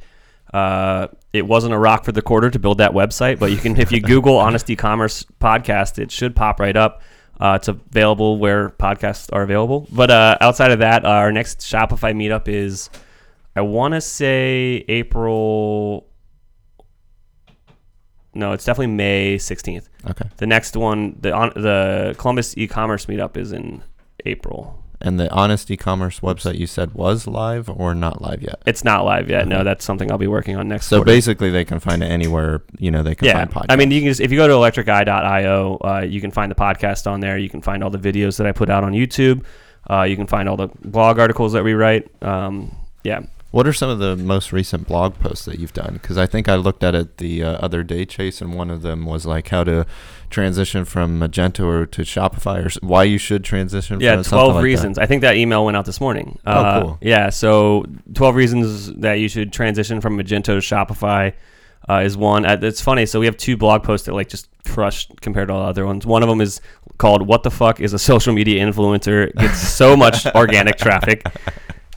uh, it wasn't a rock for the quarter to build that website, but you can, if you Google honest e-commerce podcast, it should pop right up. Uh, it's available where podcasts are available. But uh, outside of that, our next Shopify meetup is, I want to say April. No, it's definitely May 16th. Okay. The next one, the on, the Columbus e-commerce meetup is in April. And the Honest E-commerce website you said was live or not live yet? It's not live yet. No, that's something I'll be working on next. So quarter. basically, they can find it anywhere. You know, they can yeah. find podcasts. I mean, you can just if you go to electriceye.io, uh, you can find the podcast on there. You can find all the videos that I put out on YouTube. Uh, you can find all the blog articles that we write. Um, yeah, What are some of the most recent blog posts that you've done? Because I think I looked at it the uh, other day, Chase, and one of them was like how to transition from Magento or to Shopify, or why you should transition. yeah, twelve like that. reasons. I think that email went out this morning. Oh, Uh, cool. Yeah, so twelve reasons that you should transition from Magento to Shopify uh, is one. Uh, it's funny. So we have two blog posts that like just crushed compared to all the other ones. One of them is called "What the fuck is a social media influencer?" Gets so much organic traffic.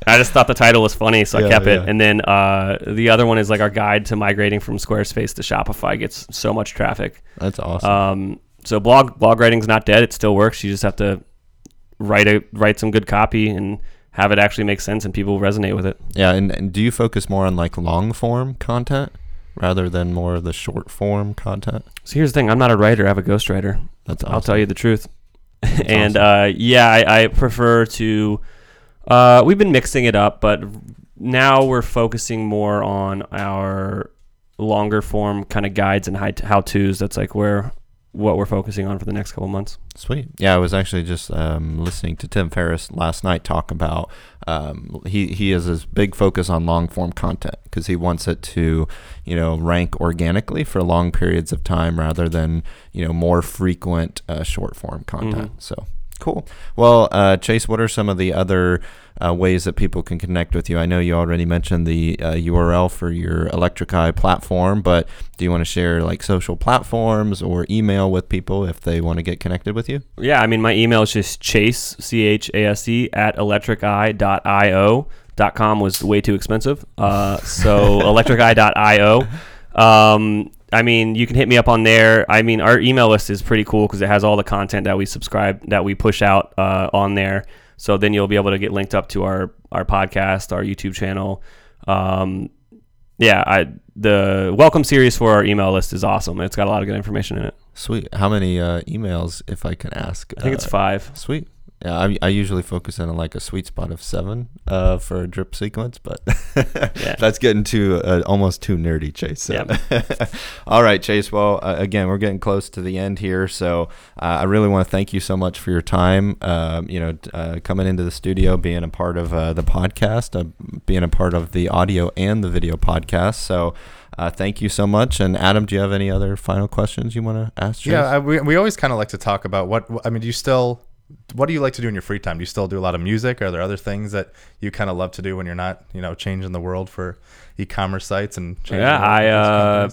I just thought the title was funny, so I kept it. yeah. And then uh, the other one is like our guide to migrating from Squarespace to Shopify gets so much traffic. That's awesome. Um, so blog blog writing's not dead; it still works. You just have to write a write some good copy and have it actually make sense and people resonate with it. yeah, and, and do you focus more on like long form content rather than more of the short form content? So here's the thing: I'm not a writer; I have a ghostwriter. That's awesome. I'll tell you the truth. and uh, yeah, I, I prefer to. Uh, we've been mixing it up, but now we're focusing more on our longer form kind of guides and how tos. That's like where what we're focusing on for the next couple months. Sweet. Yeah, I was actually just um, listening to Tim Ferriss last night talk about um, he he has this big focus on long form content because he wants it to you know rank organically for long periods of time rather than you know more frequent uh, short form content. Mhm. So Cool. Well, uh, Chase, what are some of the other uh, ways that people can connect with you? I know you already mentioned the uh, URL for your Electric Eye platform, but do you want to share like social platforms or email with people if they want to get connected with you? Yeah, I mean, my email is just chase, C H A S E, at electriceye.io. Dot com was way too expensive. Uh, so electriceye.io. Um, I mean, you can hit me up on there. I mean, our email list is pretty cool because it has all the content that we subscribe, that we push out uh, on there. So then you'll be able to get linked up to our our podcast, our YouTube channel. Um, yeah, I the welcome series for our email list is awesome. It's got a lot of good information in it. Sweet. How many uh, emails, if I can ask? I think it's Uh, five. Sweet. Yeah, I, I usually focus in on like a sweet spot of seven uh, for a drip sequence, but Yeah. that's getting too uh, almost too nerdy, Chase. So. All right, Chase. Well, uh, again, we're getting close to the end here, so uh, I really want to thank you so much for your time. Um, you know, uh, coming into the studio, being a part of uh, the podcast, uh, being a part of the audio and the video podcast. So. Uh, thank you so much. And Adam, do you have any other final questions you want to ask? Chase? Yeah, I, we, we always kind of like to talk about what I mean. Do you still, what do you like to do in your free time? Do you still do a lot of music? Are there other things that you kind of love to do when you're not, you know, changing the world for e-commerce sites and changing Yeah, I, uh.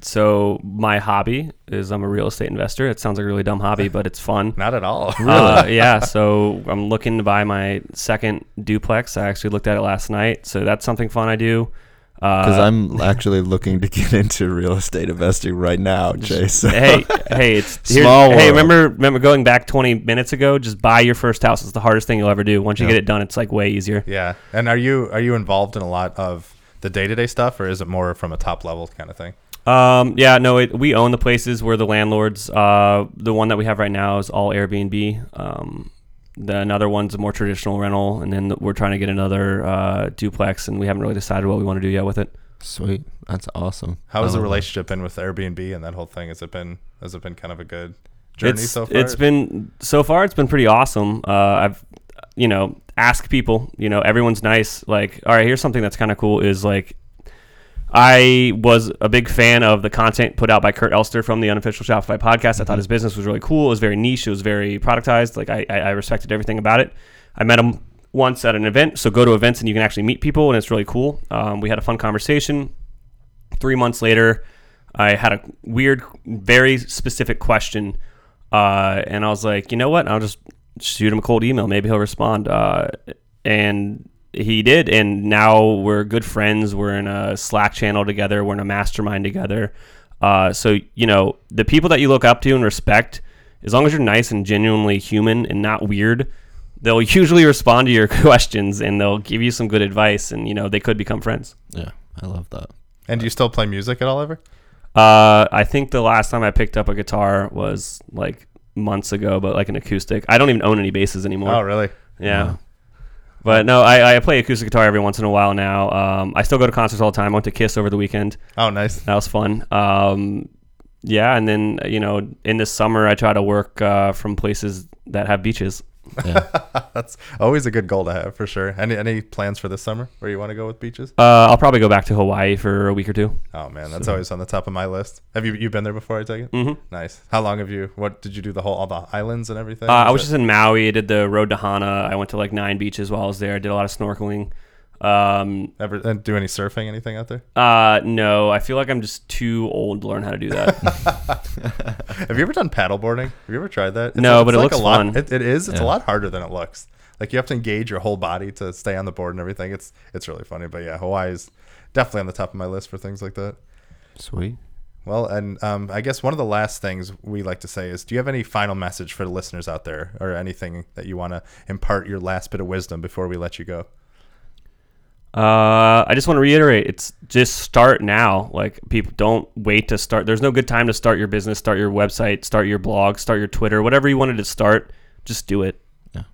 So my hobby is I'm a real estate investor. It sounds like a really dumb hobby, but it's fun. not at all. Uh, yeah, so I'm looking to buy my second duplex. I actually looked at it last night, so that's something fun I do. Because Uh, I'm actually looking to get into real estate investing right now, Chase. hey, hey, it's here's- Small Hey, world. remember, remember going back 20 minutes ago? Just buy your first house. It's the hardest thing you'll ever do. Once you Yeah. get it done, it's like way easier. Yeah, and are you are you involved in a lot of the day to day stuff, or is it more from a top level kind of thing? Um, yeah, no, it, we own the places. We're the landlords. Uh, the one that we have right now is all Airbnb. Um, the another one's a more traditional rental, and then we're trying to get another uh, duplex, and we haven't really decided what we want to do yet with it. Sweet, that's awesome. How has the relationship been with Airbnb and that whole thing? Has it been has it been kind of a good journey it's, so far? It's been so far. It's been pretty awesome. Uh, I've, you know, ask people. You know, everyone's nice. Like, all right, here's something that's kind of cool. Is like, I was a big fan of the content put out by Kurt Elster from the Unofficial Shopify podcast. I thought his business was really cool. It was very niche. It was very productized. Like, I, I respected everything about it. I met him once at an event. So go to events and you can actually meet people, and it's really cool. Um, we had a fun conversation. Three months later, I had a weird, very specific question, uh, and I was like, you know what? I'll just shoot him a cold email. Maybe he'll respond. Uh, and he did, and now we're good friends. We're in a Slack channel together. We're in a mastermind together. Uh, so you know, the people that you look up to and respect, as long as you're nice and genuinely human and not weird, they'll usually respond to your questions and they'll give you some good advice, and you know, they could become friends. Yeah, I love that. and do you still play music at all ever? Uh, I think the last time I picked up a guitar was like months ago, but like an acoustic. I don't even own any basses anymore. Oh, really? yeah. Wow. But no, I, I play acoustic guitar every once in a while now. Um, I still go to concerts all the time. I went to Kiss over the weekend. Oh, nice. That was fun. Um, yeah, and then you know, in the summer, I try to work uh, from places that have beaches. Yeah. That's always a good goal to have for sure. Any any plans for this summer where you want to go with beaches? Uh, I'll probably go back to Hawaii for a week or two. Oh man, that's So- always on the top of my list. Have you you been there before? I take it. hmm Nice. How long have you? What did you do? The whole all the islands and everything. Uh, I was it- just in Maui. I did the road to Hana. I went to like nine beaches while I was there. I did a lot of snorkeling. Um, ever do any surfing anything out there? uh, no, I feel like I'm just too old to learn how to do that. Have you ever done paddleboarding? Have you ever tried that? No, but it like looks a lot, fun. It, it is. It's a lot harder than it looks. Like you have to engage your whole body to stay on the board and everything. It's it's really funny. But yeah, Hawaii is definitely on the top of my list for things like that. Sweet. Well, and um, I guess one of the last things we like to say is, do you have any final message for the listeners out there, or anything that you want to impart your last bit of wisdom before we let you go? Uh, I just want to reiterate: it's just start now. Like people don't wait to start. There's no good time to start your business, start your website, start your blog, start your Twitter, whatever you wanted to start. Just do it. Yeah.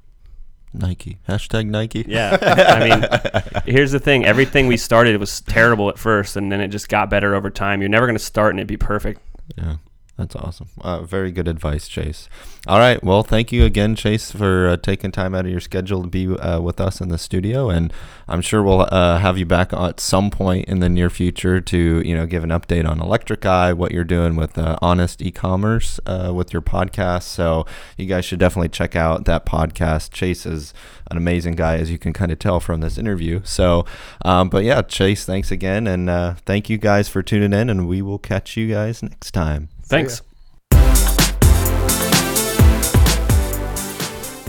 Nike. Hashtag Nike. Yeah. I mean, here's the thing: everything we started was terrible at first, and then it just got better over time. You're never going to start and it be perfect. Yeah. That's awesome. Uh, very good advice, Chase. All right. Well, thank you again, Chase, for uh, taking time out of your schedule to be uh, with us in the studio. And I'm sure we'll uh, have you back at some point in the near future to, you know, give an update on Electric Eye, what you're doing with uh, Honest E-commerce uh, with your podcast. So you guys should definitely check out that podcast. Chase is an amazing guy, as you can kind of tell from this interview. So, um, but yeah, Chase, thanks again, and thank you guys for tuning in, and we will catch you guys next time. Thanks.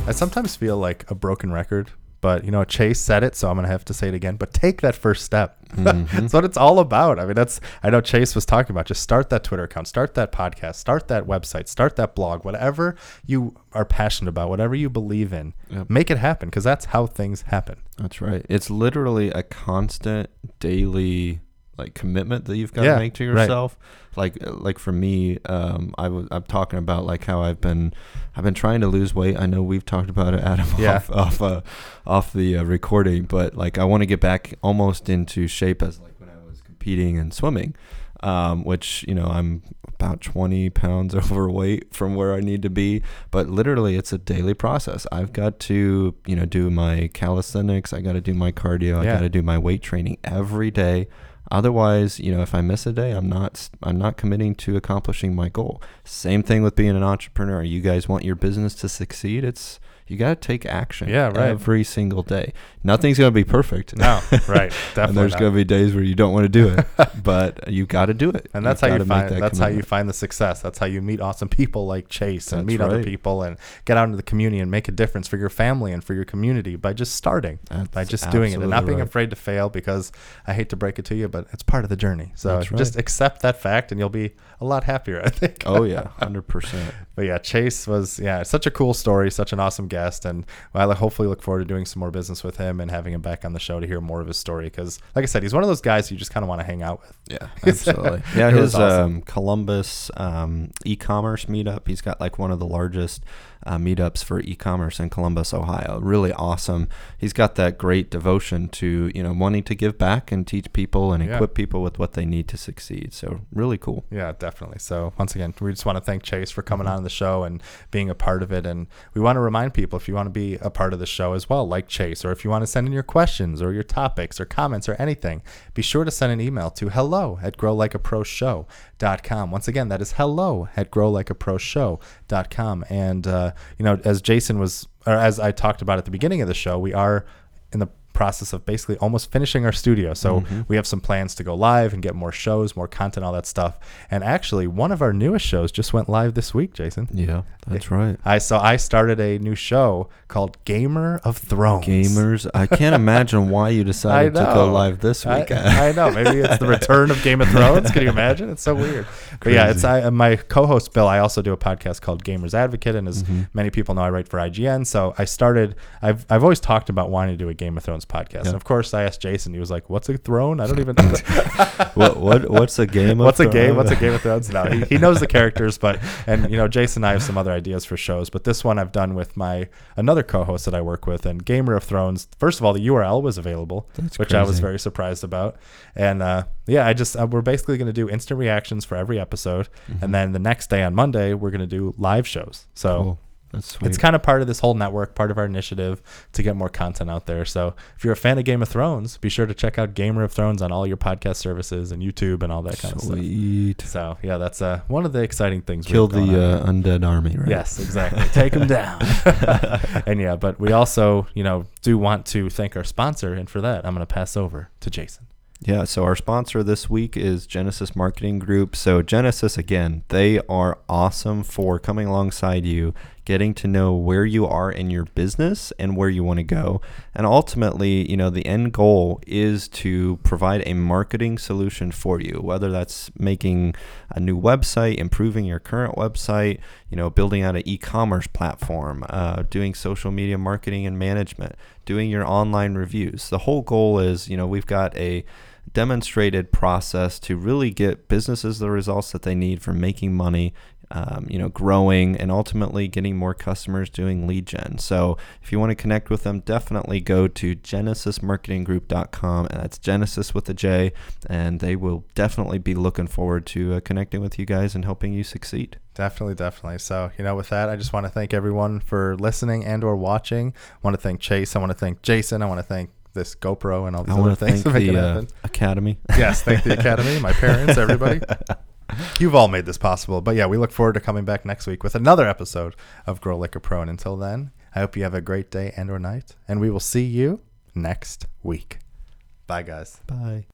I sometimes feel like a broken record, but you know, Chase said it, so I'm gonna have to say it again. But take that first step. Mhm. that's what it's all about. I mean, that's I know Chase was talking about. Just start that Twitter account, start that podcast, start that website, start that blog, whatever you are passionate about, whatever you believe in, Yep. make it happen because that's how things happen. That's right. It's literally a constant daily like commitment that you've got Yeah, to make to right. yourself. Like like for me, um, I was I'm talking about like how I've been I've been trying to lose weight. I know we've talked about it, Adam, Yeah. off off uh, off the uh, recording, but like I want to get back almost into shape as like when I was competing and swimming. Um, which you know I'm about 20 pounds overweight from where I need to be, but literally it's a daily process. I've got to you know do my calisthenics, I got to do my cardio, I Yeah. got to do my weight training every day. Otherwise, you know, if I miss a day, I'm not I'm not committing to accomplishing my goal. Same thing with being an entrepreneur. You guys want your business to succeed? It's you got to take action Yeah, right. every single day. Nothing's going to be perfect. No, right, definitely. and there's going to be days where you don't want to do it, but you got to do it. and that's You've how you find that that's how you find the success that's how you meet awesome people like chase and That's meet other people and get out into the community and make a difference for your family and for your community by just starting by just doing it and not being right. afraid to fail because i hate to break it to you but it's part of the journey so That's just right. accept that fact and you'll be a lot happier i think Oh yeah, hundred percent. But yeah chase was yeah such a cool story such an awesome guest and i hopefully look forward to doing some more business with him and having him back on the show to hear more of his story because like i said he's one of those guys you just kind of want to hang out with Yeah, absolutely. yeah, his awesome. um, Columbus um, e-commerce meetup. He's got like one of the largest uh, meetups for e-commerce in Columbus, Ohio. Really awesome. He's got that great devotion to you know wanting to give back and teach people and Yeah. equip people with what they need to succeed. So really cool. Yeah, definitely. So once again, we just want to thank Chase for Mm-hmm. coming on the show and being a part of it. And we want to remind people if you want to be a part of the show as well, like Chase, or if you want to send in your questions or your topics or comments or anything, be sure to send an email to hello at growlikeaproshow.com. Once again, that is hello at growlikeaproshow.com. And, uh, you know, as Jason was, or as I talked about at the beginning of the show, we are in the process of basically almost finishing our studio. So Mm-hmm. we have some plans to go live and get more shows, more content, all that stuff. And actually, one of our newest shows just went live this week, Jason. Yeah, that's right. I so I started a new show called Gamer of Thrones. Gamers, I can't imagine why you decided to go live this I, weekend. I know. Maybe it's the return of Game of Thrones. Can you imagine? It's so weird. But yeah, it's I, my co-host Bill. I also do a podcast called Gamers Advocate, and as Mm-hmm. many people know, I write for IGN. So I started. I've I've always talked about wanting to do a Game of Thrones podcast, and of course, I asked Jason. He was like, "What's a throne? I don't even." what what what's a game? Of What's a game? Thrones? What's a Game of Thrones? No, he, he knows the characters, but and you know, Jason and I have some other ideas for shows, but this one I've done with my another co-host that I work with, and Gamer of Thrones. First of all, the URL was available, That's which I was very surprised about, and uh, yeah, I just uh, we're basically going to do instant reactions for every episode, and then the next day on Monday we're going to do live shows. So. Mm-hmm. Cool. That's sweet. It's kind of part of this whole network, part of our initiative to get more content out there. So if you're a fan of Game of Thrones, be sure to check out Gamer of Thrones on all your podcast services and YouTube and all that kind of stuff. sweet. So yeah, that's uh, one of the exciting things. Kill the uh, undead army, right? Yes, exactly. Take them down. and yeah, but we also, you know, do want to thank our sponsor, and for that, I'm going to pass over to Jason. Yeah, so our sponsor this week is Genesis Marketing Group. So, Genesis, again, they are awesome for coming alongside you, getting to know where you are in your business and where you want to go. And ultimately, you know, the end goal is to provide a marketing solution for you, whether that's making a new website, improving your current website, you know, building out an e commerce platform, uh, doing social media marketing and management, doing your online reviews. The whole goal is, you know, we've got a demonstrated process to really get businesses the results that they need for making money um, you know, growing and ultimately getting more customers doing lead gen. So if you want to connect with them, definitely go to genesismarketinggroup.com. And that's Genesis with a J. And they will definitely be looking forward to uh, connecting with you guys and helping you succeed. Definitely, definitely. So, you know, with that, I just want to thank everyone for listening and or watching. I want to thank Chase. I want to thank Jason. I want to thank this GoPro and all these I other to things thank that make it the uh. Academy. Yes, thank the Academy, my parents, everybody. You've all made this possible. But yeah, we look forward to coming back next week with another episode of Grow a Pro. And until then, I hope you have a great day and or night. And we will see you next week. Bye, guys. Bye.